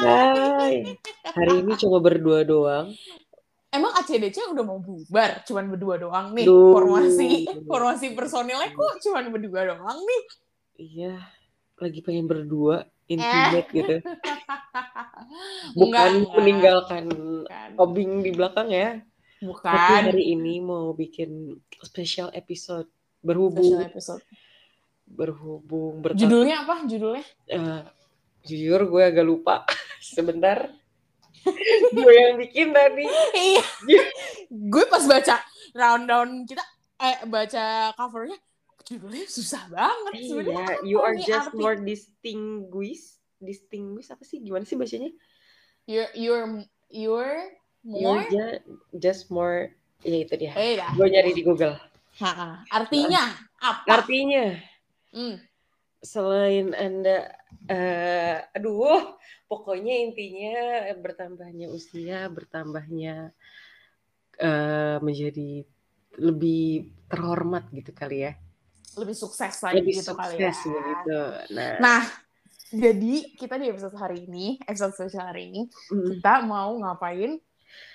Hai. Hari ini cuma berdua doang. Emang ACDC udah mau bubar, cuman berdua doang nih. Duh. Formasi formasi personilnya kok cuman berdua doang nih. Iya, lagi pengen berdua, intimate gitu. Enggak, Bukan enggak. meninggalkan Bukan. obing di belakang ya. Tapi Bukan. hari ini mau bikin special episode Special berhubung episode. berhubung bertemu. Judulnya apa? Judulnya? jujur gue agak lupa sebentar. gue yang bikin tadi. Iya. Gue pas baca rundown kita eh baca covernya judulnya susah banget sebenarnya. Iya, apa you are just arti- more distinguished. Distinguished apa sih? Gimana sih bacanya? you're you're you're more You're ju- just more ya itu dia. eh dah. Gue nyari di Google. Ha-ha. Artinya apa? Artinya Hmm. Selain Anda eh aduh, pokoknya intinya bertambahnya usia, bertambahnya eh menjadi lebih terhormat gitu kali ya. Lebih sukses lagi Lebih gitu kali sukses ya. begitu. Nah, Nah, jadi kita di episode hari ini, episode spesial hari ini, mm, kita mau ngapain?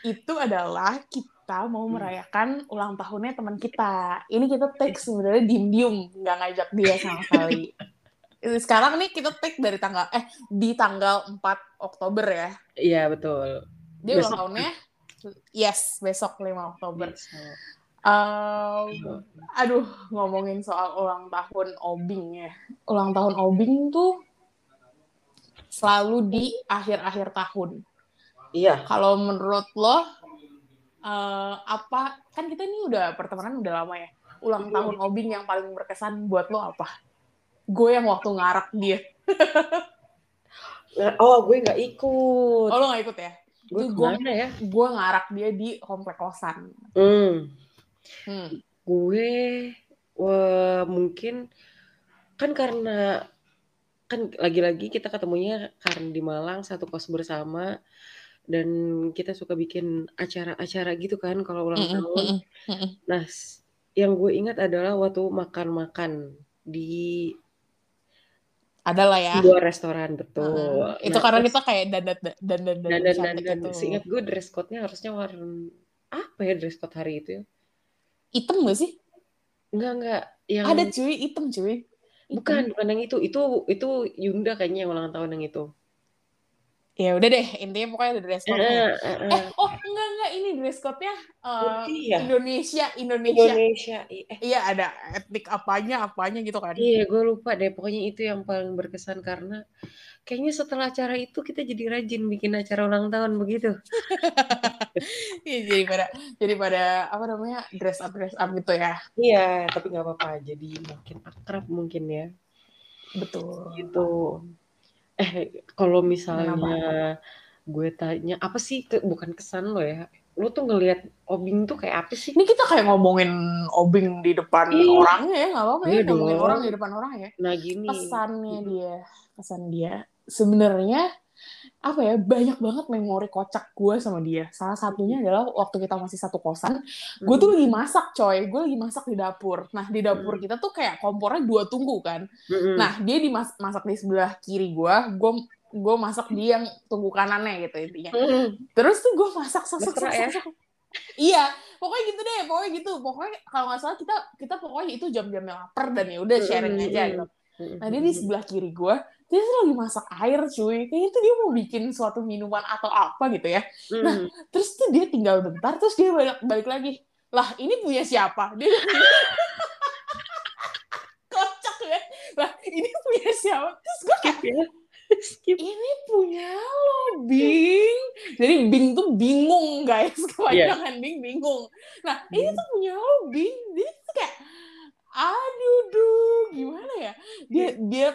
Itu adalah kita mau Hmm. merayakan ulang tahunnya teman kita. Ini kita take sebenarnya diem-diem, nggak ngajak dia sama sekali. Sekarang nih kita take dari tanggal eh di tanggal 4 Oktober ya. iya betul. Dia ulang Besok. tahunnya yes, besok 5 Oktober. Besok. Um, aduh, ngomongin soal ulang tahun Obing ya. Ulang tahun Obing tuh selalu di akhir-akhir tahun. Iya. Kalau menurut lo, eh, apa? Kan kita ini udah pertemanan udah lama ya. Ulang tahun Obing yang paling berkesan buat lo apa? Gue yang waktu ngarak dia. Oh, gue nggak ikut. Oh, lo gak ikut ya? gue gue- ya? Gue ngarak dia di komplek kosan. Hmm. Hmm. Gue wah, mungkin kan karena kan lagi-lagi kita ketemunya karena di Malang satu kos bersama dan kita suka bikin acara-acara gitu kan kalau ulang Mm-mm, tahun. mm-mm, mm-mm. Nah, yang gue ingat adalah waktu makan-makan di Ada lah ya. sebuah restoran betul. Heeh. Itu Nah, karena terus- kita kayak dandan dandan dandan dan dan dan, cantik dan gitu. seingat gue dress code-nya harusnya warna apa ya dress code hari itu ya? Hitam gak sih? Enggak enggak yang Ada cuy, hitam cuy. Bukan bukan yang itu itu itu Yunda kayaknya yang ulang tahun yang itu. Ya udah deh, intinya pokoknya ada dress code. Eh, oh enggak enggak ini dress code-nya eh, Putih ya? Indonesia, Indonesia. Indonesia. I- Eh, Iya ada etnik apanya apanya gitu kan. iya, gue lupa deh. Pokoknya itu yang paling berkesan karena kayaknya setelah acara itu kita jadi rajin bikin acara ulang tahun begitu. Iya, jadi pada jadi pada apa namanya dress up dress up gitu ya. Iya, tapi nggak apa-apa. Jadi makin akrab mungkin ya. Betul. Gitu. Eh, kalau misalnya gue tanya apa sih ke- bukan kesan lo ya? Lo tuh ngelihat Obing tuh kayak apa sih? Ini kita kayak ngomongin obing di depan Iya. orangnya ya, nggak apa-apa ya Iya ngomongin orang di depan orang ya. Nah gini. Kesannya dia, kesan dia sebenarnya apa ya banyak banget memori kocak gue sama dia. Salah satunya adalah waktu kita masih satu kosan, gue tuh lagi masak coy, gue lagi masak di dapur. Nah di dapur kita tuh kayak kompornya dua tunggu kan. Mm-mm. Nah dia dimas masak di sebelah kiri gue, gue gue masak di yang tunggu kanannya gitu intinya. Terus tuh gue masak sak sak Mesra sak ya? Iya, pokoknya gitu deh, pokoknya gitu. Pokoknya kalau nggak salah kita kita pokoknya itu jam-jamnya lapar dan ya udah sharing aja gitu. Nah dia di sebelah kiri gue, dia tuh lagi masak air cuy. Kayaknya tuh dia mau bikin suatu minuman atau apa gitu ya. Nah, Mm. Terus tuh dia tinggal bentar, terus dia balik, balik lagi. Lah ini punya siapa? Dia kocak ya. Lah ini punya siapa? Terus gue kayak, skip ya. skip. ini punya lo, Bing. Jadi Bing tuh bingung guys. Kebanyakan Bing bingung. Nah ini tuh punya lo, Bing. Dia tuh kayak, aduh, duh, gimana ya? Dia dia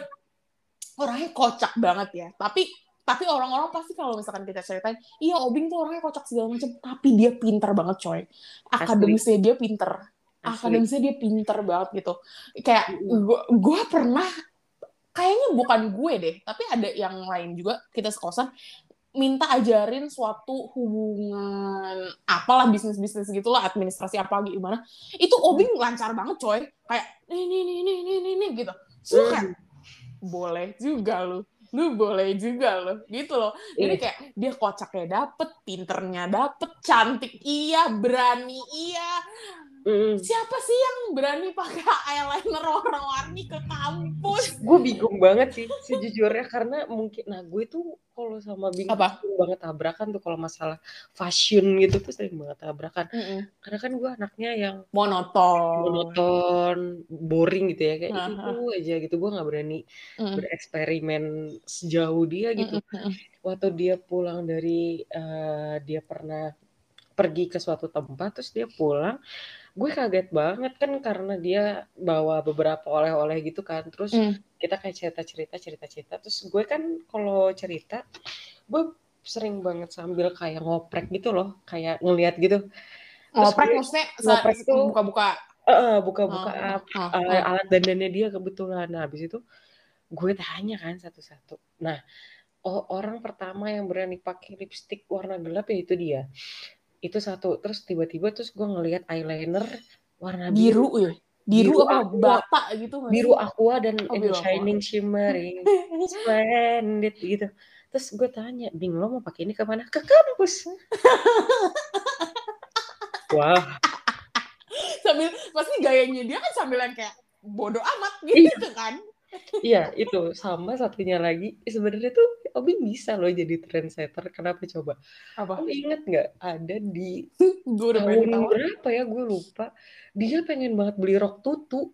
orangnya kocak banget ya. Tapi tapi orang-orang pasti kalau misalkan kita ceritain, iya Obing tuh orangnya kocak segala macam, tapi dia pinter banget coy. Akademisnya dia pinter. Asli. Akademisnya dia pinter banget gitu. Kayak gua pernah kayaknya bukan gue deh, tapi ada yang lain juga kita sekosan minta ajarin suatu hubungan apalah bisnis-bisnis gitulah administrasi apa gimana itu Obing lancar banget coy kayak ini ini ini ini ini gitu so kayak boleh juga lu. Lu boleh juga loh gitu loh. Jadi Iya. kayak dia kocaknya dapet pinternya dapet cantik iya berani iya. Mm. siapa sih yang berani pakai eyeliner warna-warni ke kampus gue bingung banget sih sejujurnya karena mungkin nah gue tuh kalau sama Bing Apa? banget tabrakan tuh kalau masalah fashion gitu tuh sering banget tabrakan karena kan gue anaknya yang monoton monoton boring gitu ya kayak Aha. itu aja gitu gue nggak berani Mm. bereksperimen sejauh dia gitu Mm-mm. waktu dia pulang dari eh, dia pernah pergi ke suatu tempat terus dia pulang gue kaget banget kan karena dia bawa beberapa oleh-oleh gitu kan. Terus Mm. kita kayak cerita cerita cerita cerita. Terus gue kan kalau cerita gue sering banget sambil kayak ngoprek gitu loh kayak ngeliat gitu. Terus ngoprek gue- maksudnya ngoprek tuh- buka-buka? Eh, buka-buka Oh, eh, oh. alat dandannya dia kebetulan. Nah habis itu gue tanya kan satu-satu. Nah oh, orang pertama yang berani pakai lipstick warna gelap ya itu dia itu satu. Terus tiba-tiba terus gue ngelihat eyeliner warna biru biru. ya biru, Biru apa? aqua. bata gitu nggak biru aqua dan Oh, biru aqua. shining shimmering. Splendid gitu. Terus gue tanya bing lo mau pakai ini ke mana? Ke kampus. Wah. Sambil pasti gayanya dia kan sambil yang kayak bodoh amat gitu kan. Iya itu. Sama satunya lagi. Sebenarnya tuh Obi bisa loh jadi trendsetter kenapa coba? Apa? Lo inget nggak ada di gue udah tahun tahu. berapa ya gue lupa. Dia pengen banget beli rok tutu.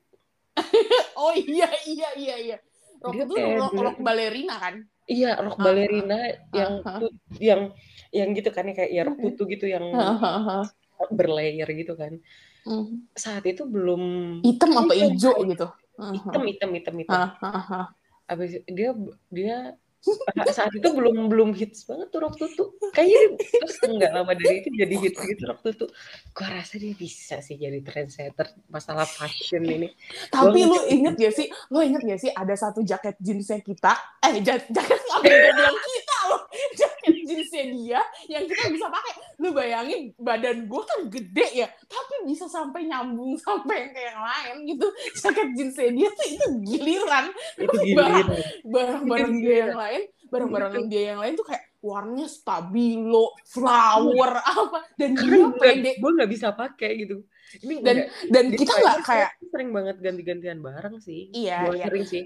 Oh iya iya iya iya. Rok Dia kayak rok, rok balerina kan? Iya rok Ah, balerina yang ah. tut- yang yang gitu kan ya kayak ya rok tutu gitu yang berlayer gitu kan. Hmm. saat itu belum hitam apa Iya, hijau iya. gitu? Hitam hitam hitam hitam. Abis dia dia saat itu belum belum hits banget tuh rok tutu kayaknya terus nggak lama dari itu jadi hits gitu rok tutu gua rasa dia bisa sih jadi trendsetter masalah fashion ini Tapi Gua lu inget gak sih? Lu inget gak sih ada satu jaket jeansnya kita? Eh, ja- jaket apa yang bilang kita loh. Jeansnya dia yang kita bisa pakai. Lu bayangin badan gue kan gede ya, tapi bisa sampai nyambung sampai yang kayak yang lain gitu. Jaket jeansnya dia tuh itu giliran. itu giliran Barang-barang dia yang lain, barang-barang dia yang lain tuh kayak warnanya stabilo, flower apa dan dia pede gue nggak bisa pakai gitu ini dan dan kita nggak kayak sering banget ganti-gantian barang sih Iya, Gua iya. sering sih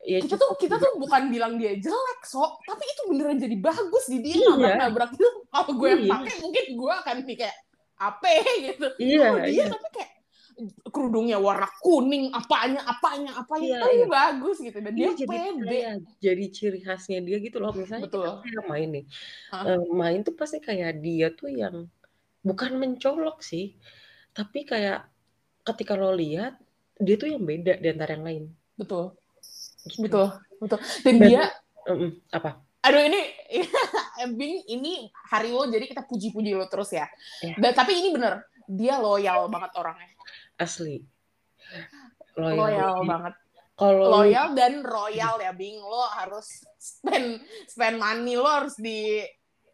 ya kita tuh kita tuh bukan bilang dia jelek sok. Tapi itu beneran jadi bagus di dia. Iya. nabrak nabrak itu kalau gue yang Iya. pakai mungkin gue akan nih kayak apa? gitu. Iya kalau dia iya. tapi kayak kerudungnya warna kuning apanya apanya apanya Iya, tapi iya. bagus gitu. Dan dia Iya, jadi pede. kayak jadi ciri khasnya dia gitu loh. Misalnya Betul. kita main nih? Eh, main tuh pasti kayak dia tuh yang bukan mencolok sih tapi kayak ketika lo lihat dia tuh yang beda di antara yang lain. Betul gitu. betul betul. Dan Dan- dia Mm-mm. apa? Aduh ini Bing ini hari lo jadi kita puji-puji lo terus ya. Dan tapi ini bener dia loyal banget orangnya. Asli. Loyal banget. kalau loyal dan royal ya Bing. Lo harus spend spend money lo harus di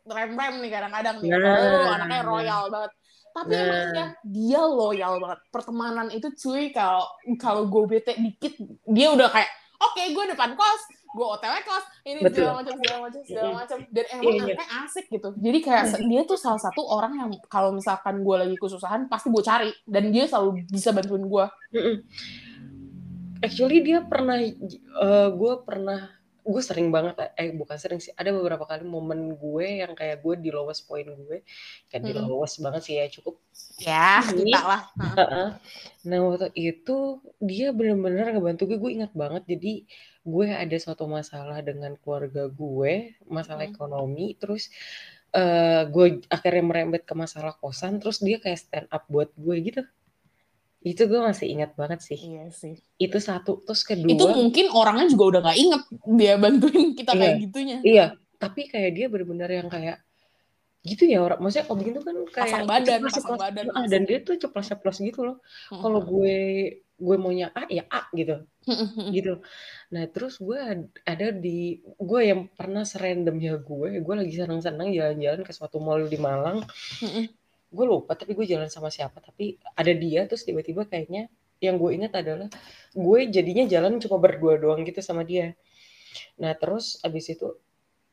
rem rem nih kadang-kadang nih. Nah. Lo anaknya royal banget. Tapi Nah. emang ya dia loyal banget. Pertemanan itu cuy kalau kalau gue bete dikit dia udah kayak oke gue depan kos gue otw kos ini Betul. segala macam segala macam segala Mm-mm. macam dan emang Iya, iya. anaknya asik gitu jadi kayak se- dia tuh salah satu orang yang kalau misalkan gue lagi kesusahan pasti gue cari dan dia selalu bisa bantuin gue. Actually dia pernah, eh gue pernah, gue sering banget, eh bukan sering sih, ada beberapa kali momen gue yang kayak gue di lowest point gue, kayak di Mm-mm. lowest banget sih ya cukup. ya Ini- kita lah. Nah waktu itu dia bener-bener ngebantu gue, gue ingat banget. Jadi gue ada suatu masalah dengan keluarga gue, masalah Hmm. ekonomi, terus eh gue akhirnya merembet ke masalah kosan, terus dia kayak stand up buat gue gitu. Itu gue masih ingat banget sih. iya sih Itu satu, terus kedua. itu mungkin orangnya juga udah nggak inget dia bantuin kita Iya. kayak gitunya Iya, tapi kayak dia bener-bener yang kayak gitu ya orang. Maksudnya kalau begitu kan kayak Pasang badan, ceplos- pasang ceplos- badan Ah, dan dia tuh ceplos-ceplos gitu loh. Kalau gue gue maunya A ya A gitu, gitu. Nah terus gue ad- ada di gue yang pernah serandomnya gue, gue lagi senang-senang jalan-jalan ke suatu mall di Malang. Gue lupa tapi gue jalan sama siapa. Tapi ada dia terus tiba-tiba kayaknya yang gue ingat adalah gue jadinya jalan cuma berdua doang gitu sama dia. Nah, terus abis itu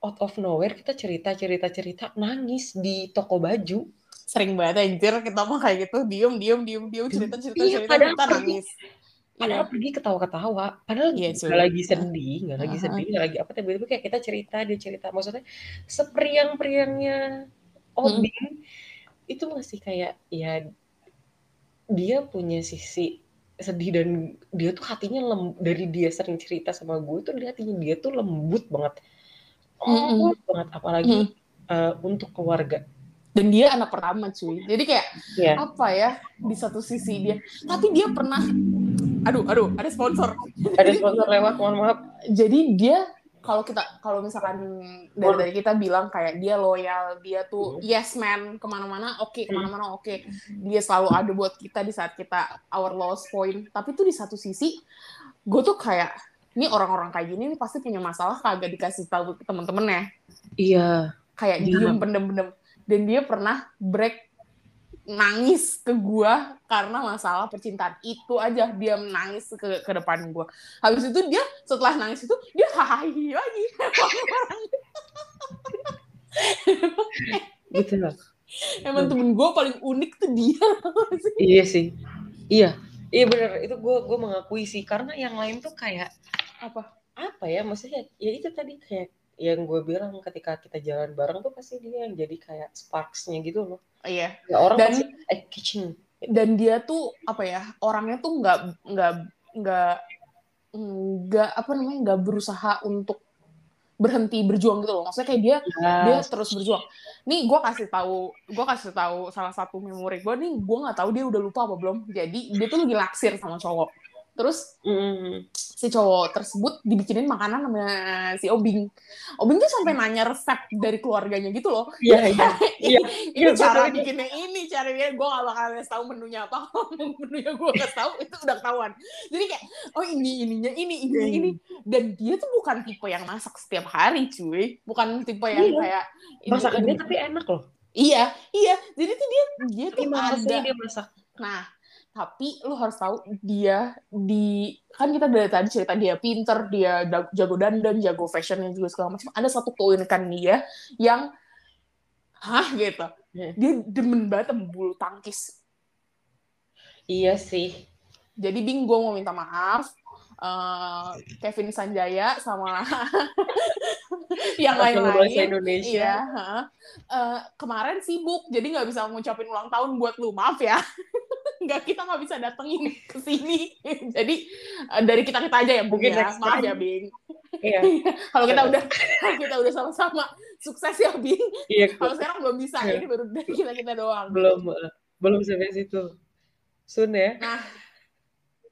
out of nowhere kita cerita cerita cerita nangis di toko baju. Sering banget anjir kita mah kayak gitu, diem diem diem diem cerita cerita Iya, cerita padahal kita pergi. nangis. Padahal pergi ketawa-ketawa. Padahal Iya, cuy. lagi sedih, nggak lagi sedih, nggak lagi apa. Tiba-tiba kayak kita cerita, dia cerita. Maksudnya seperiang-periangnya Obing itu masih kayak ya dia punya sisi sedih dan dia tuh hatinya lem, dari dia sering cerita sama gue tuh dia hatinya dia tuh lembut banget lembut banget apalagi Mm. eh, untuk keluarga Dan dia anak pertama cuy. Jadi kayak ya apa ya di satu sisi dia, tapi dia pernah, aduh aduh ada sponsor. ada sponsor lewat mohon maaf Jadi dia kalau kita kalau misalkan dari dari kita bilang kayak dia loyal, dia tuh yes man ke mana-mana, oke ke mana-mana oke, dia selalu ada buat kita di saat kita our lowest point. Tapi tuh di satu sisi, gue tuh kayak ini orang-orang kayak gini nih pasti punya masalah kagak dikasih tahu ke temen-temennya, iya kayak Iya. diem pendem-pendem. Dan dia pernah break nangis ke gua karena masalah percintaan. Itu aja dia nangis ke ke depan gua. Habis itu dia setelah nangis itu dia hahaha lagi. Gitu lah emang temen gua paling unik tuh dia. Iya sih. Iya. Iya bener itu gue gue mengakui sih. Karena yang lain tuh kayak apa? Apa ya maksudnya? Ya itu tadi kayak yang gue bilang ketika kita jalan bareng tuh pasti dia yang jadi kayak sparksnya gitu loh iya ya orang Dan- pasti eh catching dan dia tuh apa ya orangnya tuh nggak nggak nggak nggak apa namanya nggak berusaha untuk berhenti berjuang gitu loh maksudnya kayak dia dia terus berjuang. Nih gue kasih tahu, gue kasih tahu salah satu memori gue nih, gue nggak tahu dia udah lupa apa belum. Jadi dia tuh lagi laksir sama cowok. Terus Mm, si cowok tersebut dibikinin makanan sama si Obing. Obing tuh sampai nanya resep dari keluarganya gitu loh. iya iya iya ini iya, cara betul, betul. bikinnya ini, cara bikinnya gue gak bakal kasih tahu menunya apa. Menunya gue kasih tahu itu udah ketahuan. Jadi kayak, oh ini ininya ini ini Hmm. ini. Dan dia tuh bukan tipe yang masak setiap hari cuy. Bukan tipe yang Iya. kayak masakannya tapi enak loh Iya, iya. Jadi tuh dia dia tuh gimana ada. dia masak Nah, tapi lu harus tahu dia di kan kita dari tadi cerita dia pinter, dia jago dandan, jago fashionnya juga segala macam. Ada satu keunikan dia yang hah gitu. Hmm. Dia demen banget bulu tangkis. iya sih Jadi Bing gue mau minta maaf. eh, Kevin Sanjaya sama yang lain-lain Indonesia Iya, heeh. Eh, kemarin sibuk, jadi nggak bisa ngucapin ulang tahun buat lu. Maaf ya. Nggak, kita nggak bisa datengin ke sini. jadi eh, dari kita-kita aja ya, Mungkin ya. Maaf ya, Bing. iya Kalau kita udah kalau kita udah sama-sama sukses ya, Bing. iya Kalau sekarang belum bisa, Iya. ini baru dari kita-kita doang. belum eh, belum sampai situ soon ya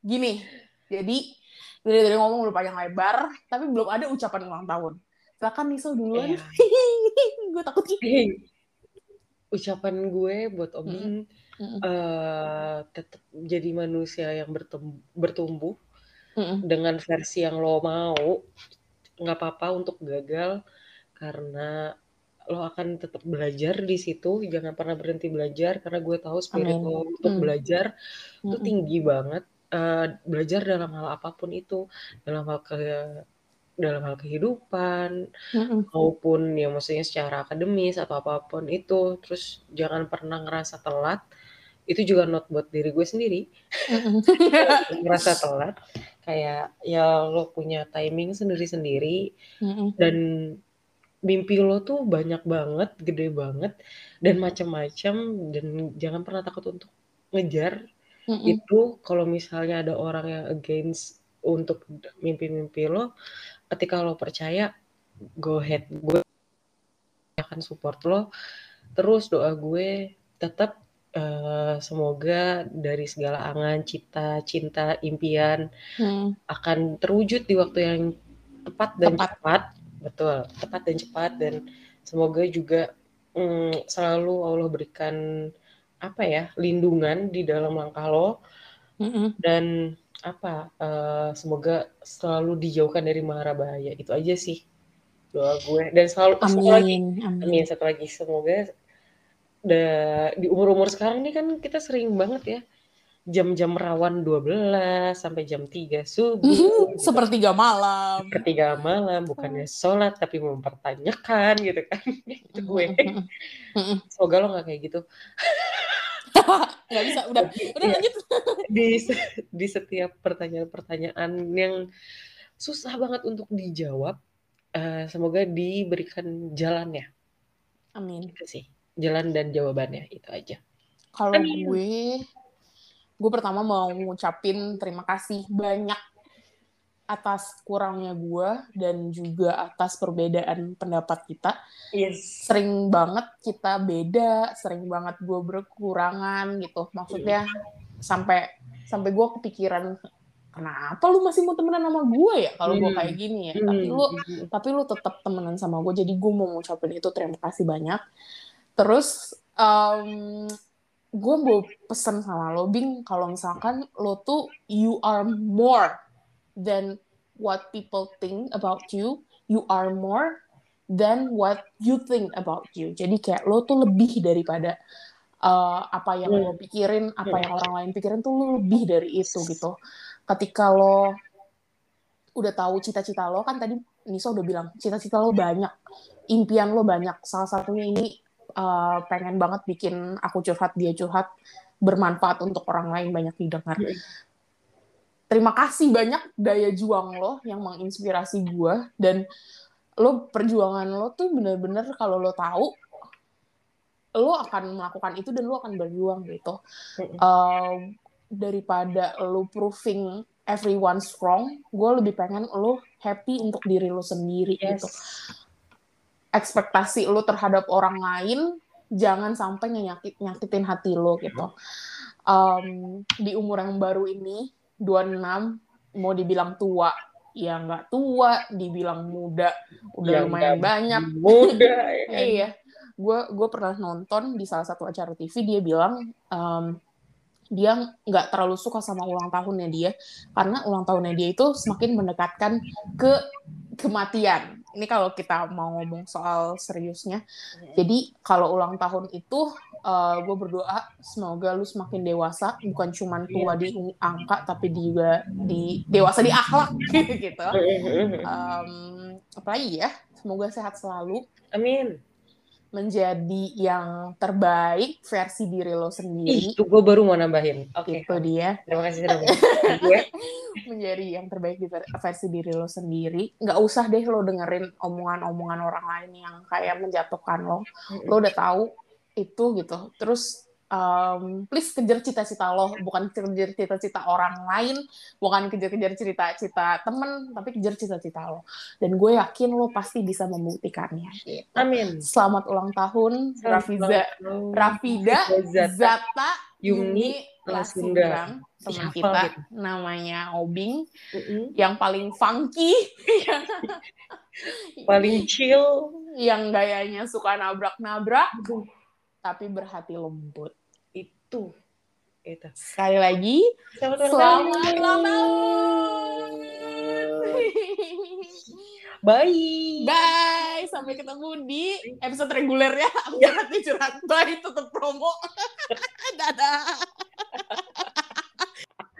Gini, jadi dari dari ngomong udah panjang lebar, tapi belum ada ucapan ulang tahun. Silakan Niso duluan. Iya. Gue takut ucapan gue buat Obing Mm-mm. eh tetap jadi manusia yang bertumbuh Mm-mm. dengan versi yang lo mau nggak apa-apa untuk gagal karena lo akan tetap belajar di situ jangan pernah berhenti belajar karena gue tahu spirit Amin. lo untuk Mm. belajar itu Mm-mm. tinggi banget Eh, belajar dalam hal apa pun itu dalam hal ke dalam hal kehidupan Mm-mm. maupun ya maksudnya secara akademis atau apa pun itu terus jangan pernah ngerasa telat itu juga not buat diri gue sendiri. Mm-mm. ngerasa telat. Kayak ya lo punya timing sendiri-sendiri. Dan mimpi lo tuh banyak banget gede banget dan macam-macam dan jangan pernah takut untuk ngejar. Mm-mm. itu kalau misalnya ada orang yang against untuk mimpi-mimpi lo ketika lo percaya go ahead. Gue akan support lo. Terus doa gue tetap eh, semoga dari segala angan cita cinta impian Mm. akan terwujud di waktu yang tepat dan Tepat. cepat betul tepat dan cepat dan semoga juga mm, selalu Allah berikan apa ya lindungan di dalam langkah lo Mm-mm. dan apa eh, semoga selalu dijauhkan dari mara bahaya itu aja sih doa gue dan selalu satu lagi Amin. Amin. amin satu lagi semoga da- di umur umur sekarang nih kan kita sering banget ya jam-jam rawan 12 sampai jam 3 subuh. Mhm, sepertiga malam. Sepertiga malam, bukannya sholat tapi mempertanyakan gitu kan. itu gue. Mhm. Semoga lo gak kayak gitu. Nggak bisa, udah, udah iya, lanjut. di, di setiap pertanyaan-pertanyaan yang susah banget untuk dijawab, uh, semoga diberikan jalannya. Amin. Itu sih. Jalan dan jawabannya, itu aja. Kalau gue, gue pertama mau ngucapin terima kasih banyak atas kurangnya gue dan juga atas perbedaan pendapat kita. Yes. Sering banget kita beda, sering banget gue berkurangan gitu. Maksudnya sampai sampai gue kepikiran kenapa lu masih mau temenan sama gue ya kalau gue Hmm. kayak gini ya. Hmm. Tapi lu tapi lu tetap temenan sama gue jadi gue mau ngucapin itu terima kasih banyak terus em, gue mau pesen sama lo Bing kalau misalkan lo tuh you are more than what people think about you. You are more than what you think about you. Jadi kayak lo tuh lebih daripada eh, apa yang Hmm. lo pikirin apa yang orang lain pikirin tuh lo lebih dari itu gitu. Ketika lo udah tahu cita-cita lo kan tadi Nisa udah bilang cita-cita lo banyak impian lo banyak. Salah satunya ini uh, pengen banget bikin aku curhat dia curhat bermanfaat untuk orang lain banyak didengar. Terima kasih banyak daya juang lo yang menginspirasi gue dan lo perjuangan lo tuh bener-bener kalau lo tahu lo akan melakukan itu dan lo akan berjuang gitu. Uh, daripada lo proving everyone's wrong gue lebih pengen lo happy untuk diri lo sendiri Yes. gitu ekspektasi lo terhadap orang lain jangan sampai nyakit nyakitin hati lo gitu. Um, di umur yang baru ini 26 mau dibilang tua ya nggak tua, dibilang muda udah Yang lumayan banyak. Muda ya kan? Iya, gue gue pernah nonton di salah satu acara TV dia bilang um, dia nggak terlalu suka sama ulang tahunnya dia karena ulang tahunnya dia itu semakin mendekatkan ke kematian. Ini kalau kita mau ngomong soal seriusnya. Jadi kalau ulang tahun itu gue berdoa semoga lu semakin dewasa, bukan cuman tua di angka tapi juga di dewasa di akhlak gitu. Um, apalagi ya, semoga sehat selalu Amin. Menjadi yang terbaik versi diri lo Ih, sendiri. itu gue baru mau nambahin. Oke. Itu dia Terima kasih sudah gue. menjadi yang terbaik di ver- versi diri lo sendiri. Nggak usah deh lo dengerin omongan-omongan orang lain yang kayak menjatuhkan lo. Lo udah tahu itu gitu. Terus um, please kejar cita-cita lo, bukan kejar cita-cita orang lain, bukan kejar-kejar cita-cita temen, tapi kejar cita-cita lo. Dan gue yakin lo pasti bisa membuktikannya. Gitu. Amin. Selamat ulang tahun, Rafiza, Rafida, Zata, Yumi, Lasundang. Teman kita gitu? namanya Obing, Mm-mm. yang paling funky, Paling chill. yang gayanya suka nabrak-nabrak, tapi berhati lembut. Itu. Itu. Sekali lagi, Selamat selamat ulang tahun! Bye. Bye, sampai ketemu di episode reguler ya. Aku curhat nih curhat. Bye, tutup promo. Dadah.